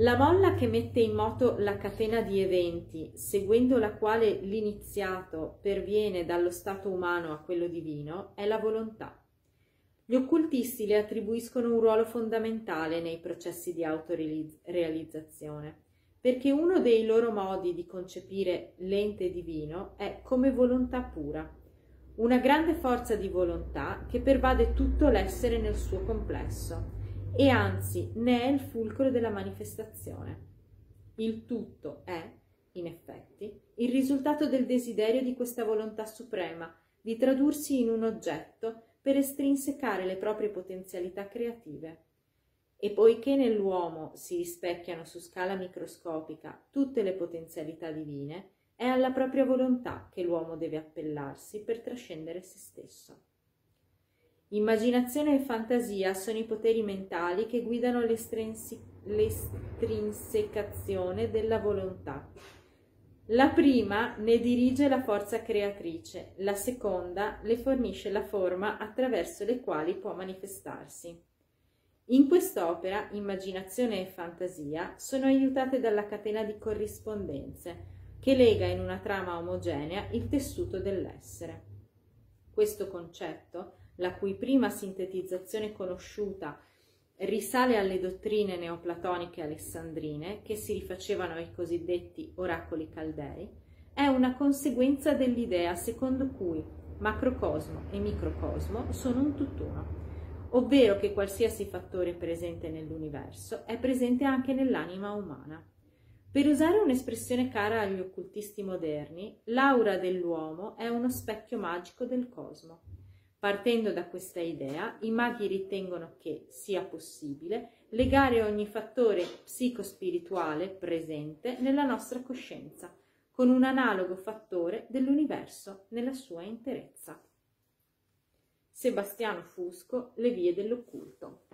La molla che mette in moto la catena di eventi, seguendo la quale l'iniziato perviene dallo stato umano a quello divino, è la volontà. Gli occultisti le attribuiscono un ruolo fondamentale nei processi di autorealizzazione, perché uno dei loro modi di concepire l'ente divino è come volontà pura, una grande forza di volontà che pervade tutto l'essere nel suo complesso e anzi ne è il fulcro della manifestazione. Il tutto è, in effetti, il risultato del desiderio di questa volontà suprema di tradursi in un oggetto per estrinsecare le proprie potenzialità creative. E poiché nell'uomo si rispecchiano su scala microscopica tutte le potenzialità divine, è alla propria volontà che l'uomo deve appellarsi per trascendere se stesso. Immaginazione e fantasia sono i poteri mentali che guidano l'estrinsecazione della volontà. La prima ne dirige la forza creatrice, la seconda le fornisce la forma attraverso le quali può manifestarsi. In quest'opera immaginazione e fantasia sono aiutate dalla catena di corrispondenze che lega in una trama omogenea il tessuto dell'essere. Questo concetto la cui prima sintetizzazione conosciuta risale alle dottrine neoplatoniche alessandrine che si rifacevano ai cosiddetti oracoli caldei, è una conseguenza dell'idea secondo cui macrocosmo e microcosmo sono un tutt'uno, ovvero che qualsiasi fattore presente nell'universo è presente anche nell'anima umana. Per usare un'espressione cara agli occultisti moderni, l'aura dell'uomo è uno specchio magico del cosmo. Partendo da questa idea, i maghi ritengono che sia possibile legare ogni fattore psicospirituale presente nella nostra coscienza con un analogo fattore dell'universo nella sua interezza. Sebastiano Fusco, Le vie dell'occulto.